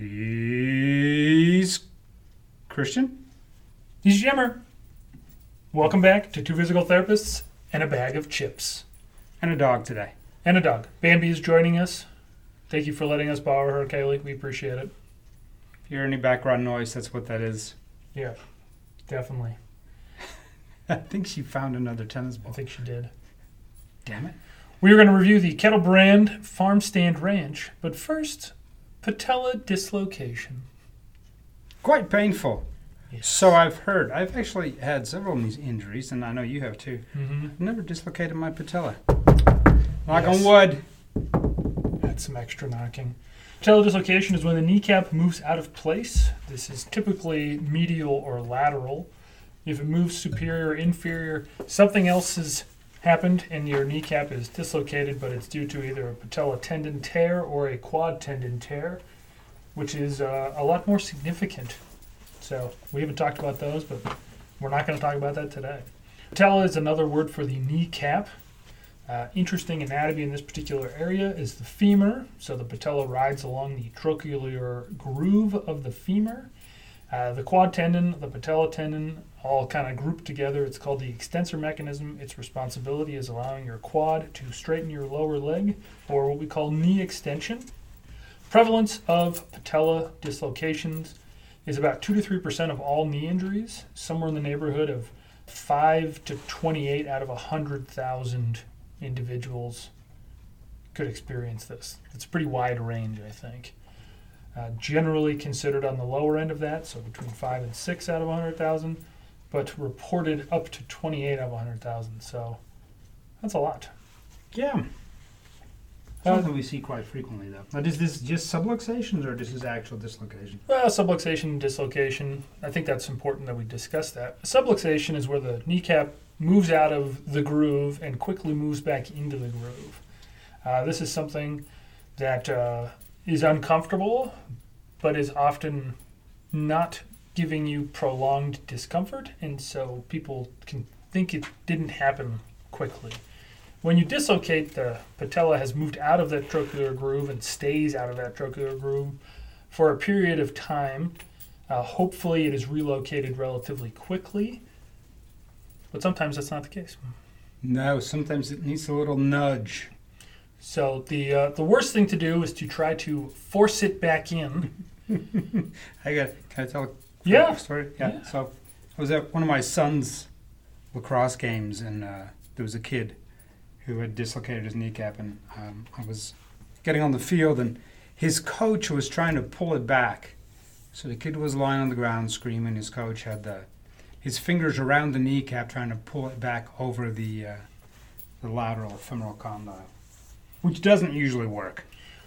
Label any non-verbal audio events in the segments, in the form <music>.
He's Christian. He's Jimmer. Welcome back to Two Physical Therapists and a Bag of Chips. And a dog today. And a dog. Bambi is joining us. Thank you for letting us borrow her, Kaylee. We appreciate it. If you hear any background noise, that's what that is. Yeah, definitely. <laughs> I think she found another tennis ball. I think she did. Damn it. We are going to review the Kettle Brand Farm Stand Ranch, but first, patella dislocation. Quite painful. Yes. So I've heard. I've actually had several of these injuries, and I know you have too. Mm-hmm. I've never dislocated my patella. Knock Yes. on wood. That's some extra knocking. Patella dislocation is when the kneecap moves out of place. This is typically medial or lateral. If it moves superior or inferior, something else has happened and your kneecap is dislocated, but it's due to either a patella tendon tear or a quad tendon tear, which is uh, a lot more significant. So we haven't talked about those, but we're not going to talk about that today. Patella is another word for the kneecap. Uh, interesting anatomy in this particular area is the femur. So the patella rides along the trochlear groove of the femur. Uh, the quad tendon, the patella tendon, all kind of grouped together. It's called the extensor mechanism. Its responsibility is allowing your quad to straighten your lower leg, or what we call knee extension. Prevalence of patella dislocations is about 2 to 3% of all knee injuries, somewhere in the neighborhood of 5 to 28 out of 100,000 individuals could experience this. It's a pretty wide range, I think. Uh, generally considered on the lower end of that, so between 5 and 6 out of 100,000, but reported up to 28 out of 100,000. So that's a lot. Yeah. Uh, Something we see quite frequently, though. But is this just subluxations or this is actual dislocation? Well, subluxation and dislocation, I think that's important that we discuss that. Subluxation is where the kneecap moves out of the groove and quickly moves back into the groove. Uh, this is something that uh, is uncomfortable, but is often not giving you prolonged discomfort, and so people can think it didn't happen quickly. When you dislocate, the patella has moved out of that trochlear groove and stays out of that trochlear groove for a period of time. Uh, hopefully, it is relocated relatively quickly, but sometimes that's not the case. No, sometimes it needs a little nudge. So the uh, the worst thing to do is to try to force it back in. <laughs> I got. Can I tell a Yeah. story? Yeah. Yeah. So I was at one of my son's lacrosse games, and uh, there was a kid who had dislocated his kneecap, and um, I was getting on the field, and his coach was trying to pull it back. So the kid was lying on the ground screaming. His coach had the his fingers around the kneecap, trying to pull it back over the uh, the lateral femoral condyle, which doesn't usually work.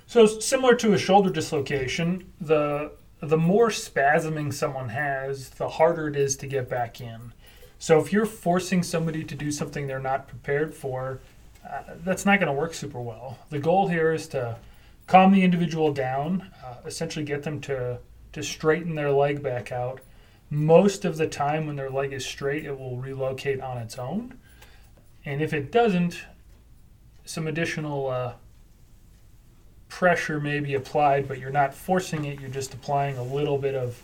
So similar to a shoulder dislocation, the the more spasming someone has, the harder it is to get back in. So if you're forcing somebody to do something they're not prepared for, uh, that's not going to work super well. The goal here is to calm the individual down, uh, essentially get them to to straighten their leg back out. Most of the time, when their leg is straight, it will relocate on its own. And if it doesn't, some additional uh, pressure may be applied, but you're not forcing it. You're just applying a little bit of.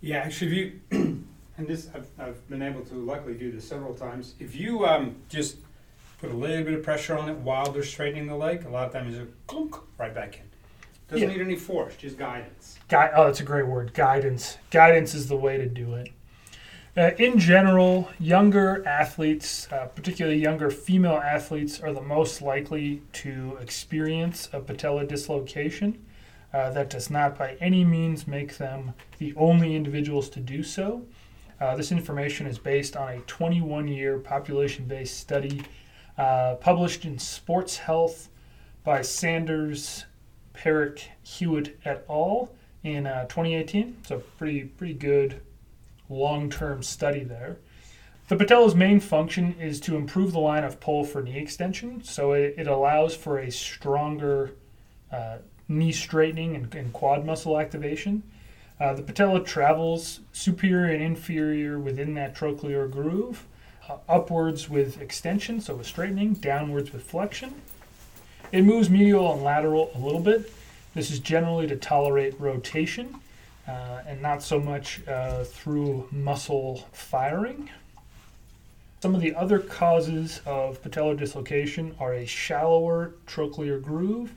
Yeah, actually, if you <clears throat> and this I've, I've been able to luckily do this several times. If you um, just put a little bit of pressure on it while they're straightening the leg, a lot of times it clunk right back in. Doesn't Yeah. need any force, just guidance. Gui- oh, that's a great word. Guidance. Guidance is the way to do it. Uh, in general, younger athletes, uh, particularly younger female athletes, are the most likely to experience a patella dislocation. Uh, that does not by any means make them the only individuals to do so. Uh, this information is based on a 21 year population based study uh, published in Sports Health by Sanders, Pareek, Hewett et al. in uh, 2018. So, pretty, pretty good long term study there. The patella's main function is to improve the line of pull for knee extension, so it, it allows for a stronger uh, knee straightening and, and quad muscle activation. Uh, the patella travels superior and inferior within that trochlear groove, uh, upwards with extension, so with straightening, downwards with flexion. It moves medial and lateral a little bit. This is generally to tolerate rotation uh, and not so much uh, through muscle firing. Some of the other causes of patellar dislocation are a shallower trochlear groove.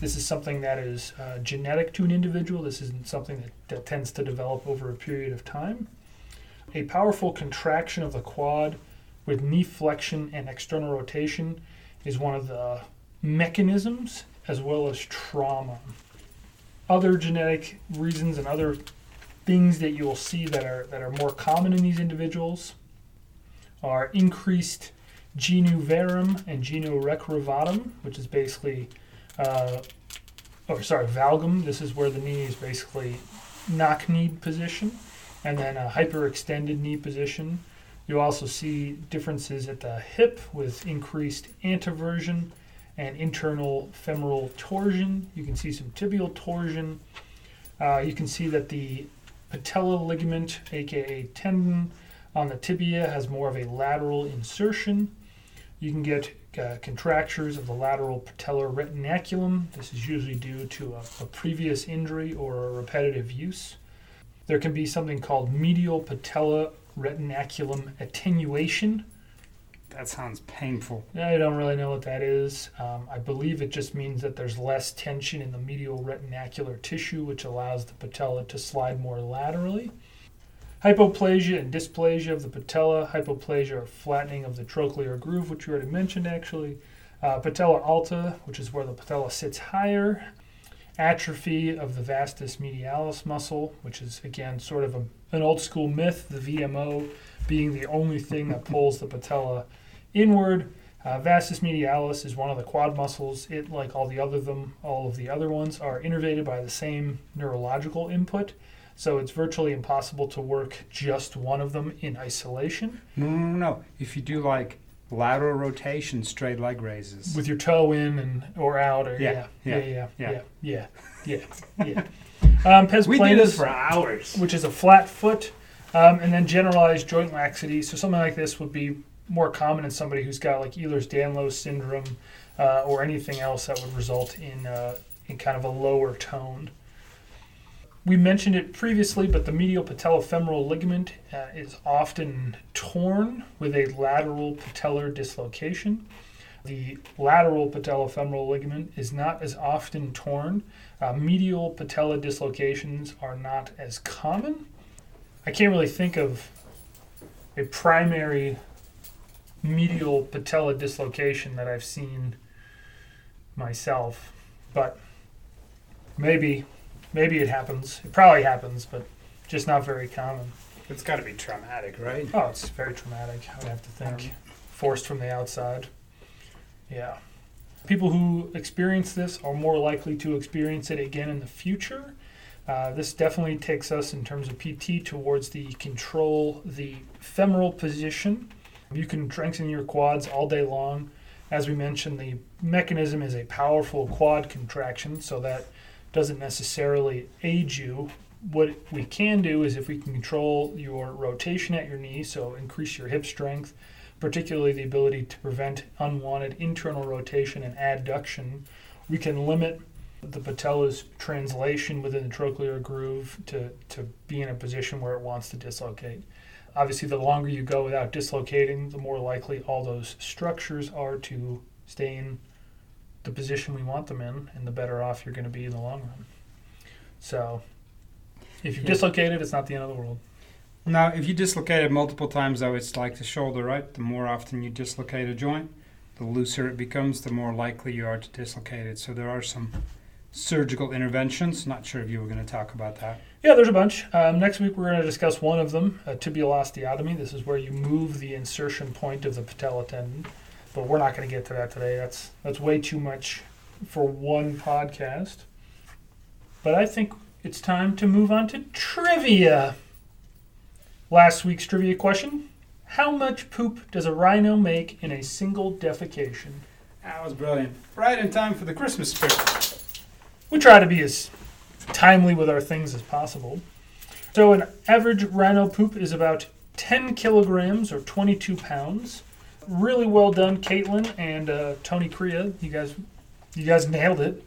This is something that is uh, genetic to an individual. This isn't something that, that tends to develop over a period of time. A powerful contraction of the quad with knee flexion and external rotation is one of the mechanisms as well as trauma. Other genetic reasons and other things that you'll see that are that are more common in these individuals are increased genu varum and genu recurvatum, which is basically, uh, or sorry, valgum. This is where the knee is basically knock-kneed position, and then a hyperextended knee position. You also see differences at the hip with increased anteversion and internal femoral torsion. You can see some tibial torsion. Uh, you can see that the patella ligament, aka tendon, on the tibia has more of a lateral insertion. You can get uh, contractures of the lateral patellar retinaculum. This is usually due to a, a previous injury or a repetitive use. There can be something called medial patella retinaculum attenuation. That sounds painful. Yeah, I don't really know what that is. Um, I believe it just means that there's less tension in the medial retinacular tissue, which allows the patella to slide more laterally. Hypoplasia and dysplasia of the patella, hypoplasia or flattening of the trochlear groove, which you already mentioned actually. Uh, patella alta, which is where the patella sits higher. Atrophy of the vastus medialis muscle, which is again sort of a, an old school myth, the VMO being the only thing that pulls the patella inward. Uh, vastus medialis is one of the quad muscles. It, like all the other them, all of the other ones, are innervated by the same neurological input. So it's virtually impossible to work just one of them in isolation. No, no, no, no. If you do like lateral rotation, straight leg raises. With your toe in and or out, or yeah, Yeah, yeah, yeah, yeah, yeah, yeah, yeah, yeah. Um, pes <laughs> we do planus, this for hours. which is a flat foot, um, and then generalized joint laxity. So something like this would be more common in somebody who's got like Ehlers-Danlos syndrome uh, or anything else that would result in uh, in kind of a lower tone. We mentioned it previously, but the medial patellofemoral ligament uh, is often torn with a lateral patellar dislocation. The lateral patellofemoral ligament is not as often torn. Uh, medial patella dislocations are not as common. I can't really think of a primary medial patella dislocation that I've seen myself, but maybe maybe it happens. It probably happens, but just not very common. It's got to be traumatic, right? Oh, it's very traumatic. I would have to think. Forced from the outside. Yeah. People who experience this are more likely to experience it again in the future. Uh, this definitely takes us, in terms of PT, towards the control the femoral position. You can strengthen your quads all day long. As we mentioned, the mechanism is a powerful quad contraction, so that doesn't necessarily aid you. What we can do is if we can control your rotation at your knee, so increase your hip strength, particularly the ability to prevent unwanted internal rotation and adduction, we can limit the patella's translation within the trochlear groove to, to be in a position where it wants to dislocate. Obviously, the longer you go without dislocating, the more likely all those structures are to stay in the position we want them in, and the better off you're going to be in the long run. So, if you've Yeah. dislocated, it's not the end of the world. Now, if you dislocate it multiple times, though, it's like the shoulder, right? The more often you dislocate a joint, the looser it becomes, the more likely you are to dislocate it. So there are some surgical interventions. Not sure if you were going to talk about that. Yeah, there's a bunch. Um, next week, we're going to discuss one of them, a tibial osteotomy. This is where you move the insertion point of the patella tendon, but we're not going to get to that today. That's that's way too much for one podcast. But I think it's time to move on to trivia. Last week's trivia question: How much poop does a rhino make in a single defecation? That was brilliant. Right in time for the Christmas spirit. We try to be as timely with our things as possible. So, an average rhino poop is about 10 kilograms or 22 pounds. Really well done, Caitlin and uh, Tony Crea. You guys, you guys nailed it.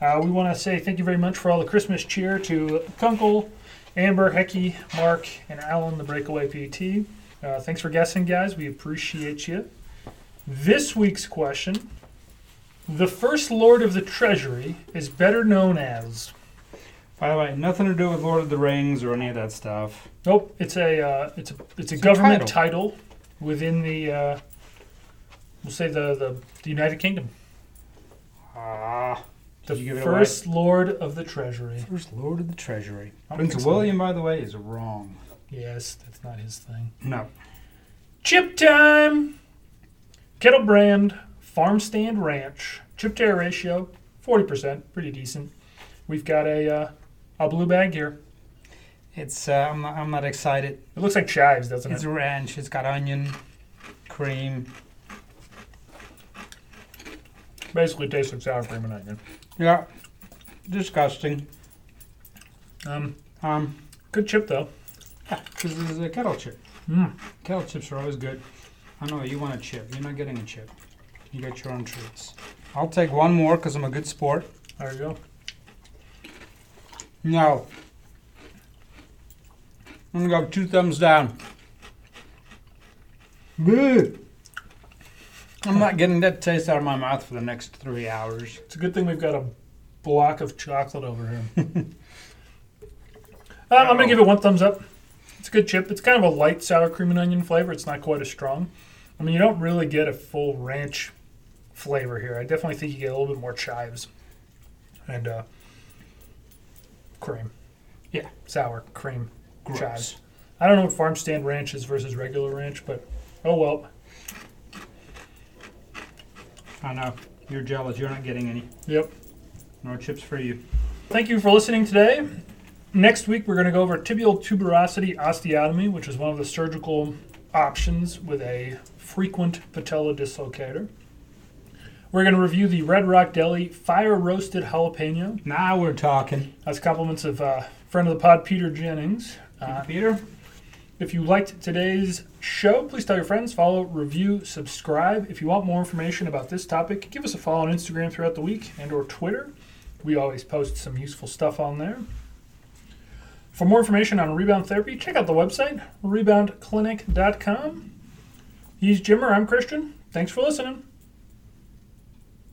Uh, we want to say thank you very much for all the Christmas cheer to Kunkel, Amber, Hecky, Mark, and Alan, the Breakaway PT. Uh, thanks for guessing, guys. We appreciate you. This week's question The First Lord of the Treasury is better known as. By the way, nothing to do with Lord of the Rings or any of that stuff. Nope, it's a uh, it's a it's a It's a government title. within the uh, we'll say the, the the United Kingdom. Ah, The you first Lord of the Treasury. First Lord of the Treasury. Prince think so. William, by the way, is wrong. Yes, that's not his thing. No. Chip time. Kettle brand farm stand ranch chip to air ratio forty percent, pretty decent. We've got a uh, a blue bag here. It's uh, I'm, not, I'm not excited. It looks like chives, doesn't It's it? a ranch. It's got onion, cream. Basically, tastes like sour cream and onion. Yeah, disgusting. Um, Um, good chip though. because this is a kettle chip. Mm. Kettle chips are always good. I know you want a chip. You're not getting a chip. You get your own treats. I'll take one more because I'm a good sport. There you go. Now, I'm gonna go two thumbs down. Bleh. I'm not getting that taste out of my mouth for the next three hours. It's a good thing we've got a block of chocolate over here. um, <laughs> I'm gonna give it one thumbs up. It's a good chip. It's kind of a light sour cream and onion flavor. It's not quite as strong. I mean, you don't really get a full ranch flavor here. I definitely think you get a little bit more chives and uh, cream. Yeah. sour cream Gross. chives. I don't know what farm stand ranch is versus regular ranch, but oh well. I know. You're jealous. You're not getting any. Yep. No chips for you. Thank you for listening today. Next week, we're going to go over tibial tuberosity osteotomy, which is one of the surgical options with a frequent patella dislocator. We're going to review the Red Rock Deli fire roasted jalapeno. Now we're talking. That's compliments of uh, friend of the pod, Peter Jennings. Uh, Peter? if you liked today's show, please tell your friends, follow, review, subscribe. If you want more information about this topic, give us a follow on Instagram throughout the week and or Twitter. We always post some useful stuff on there. For more information on rebound therapy, check out the website, reboundclinic.com. He's Jimmer, I'm Christian. Thanks for listening.